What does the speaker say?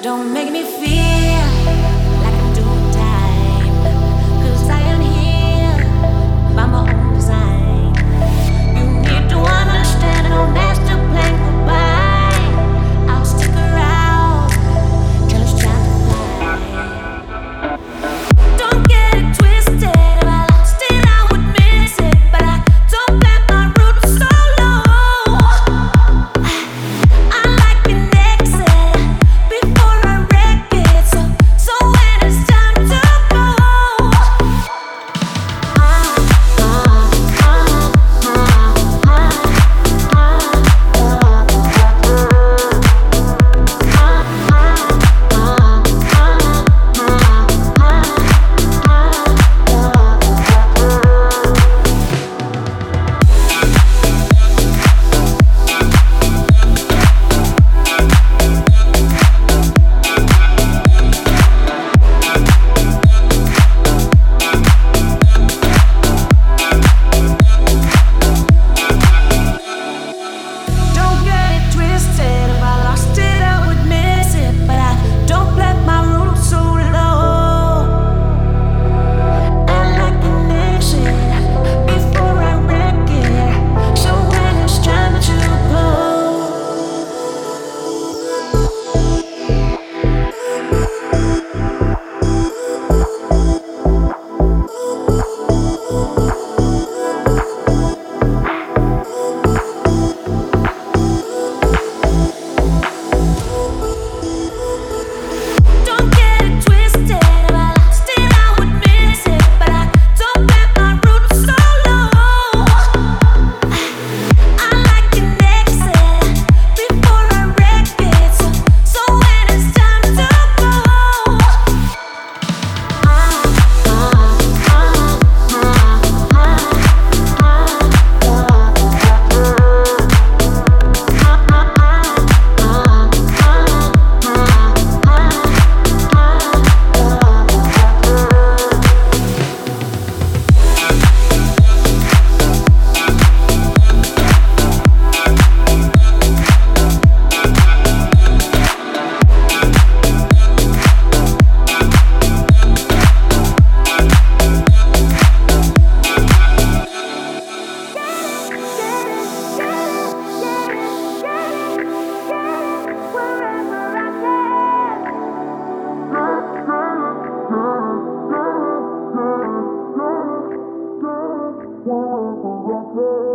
Don't make me feel Yes, sir.